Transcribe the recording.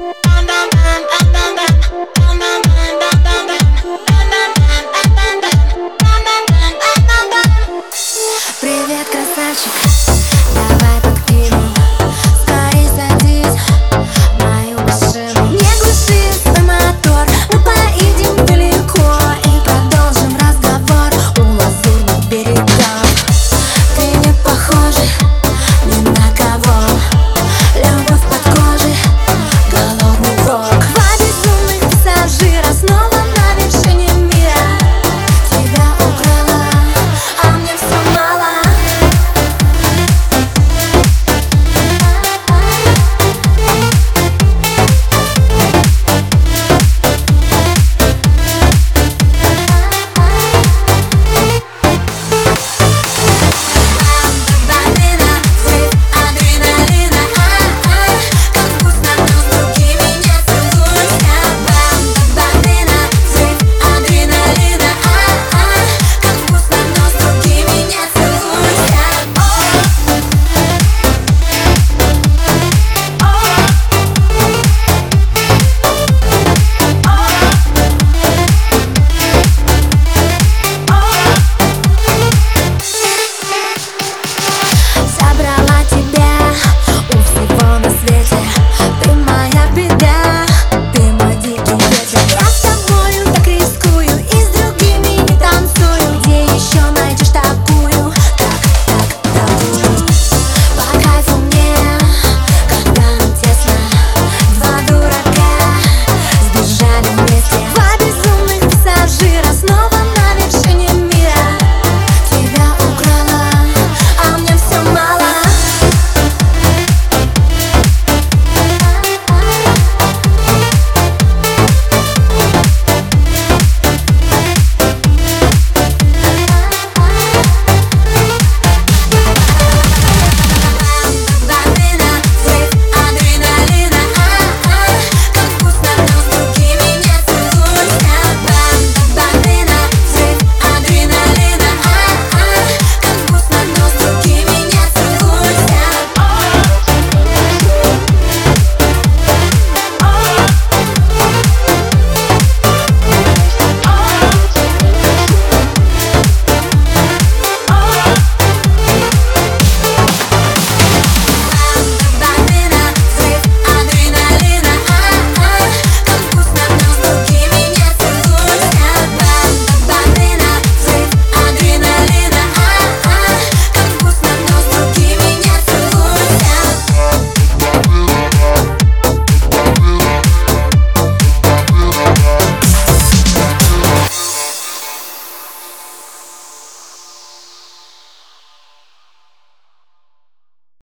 Thunderman.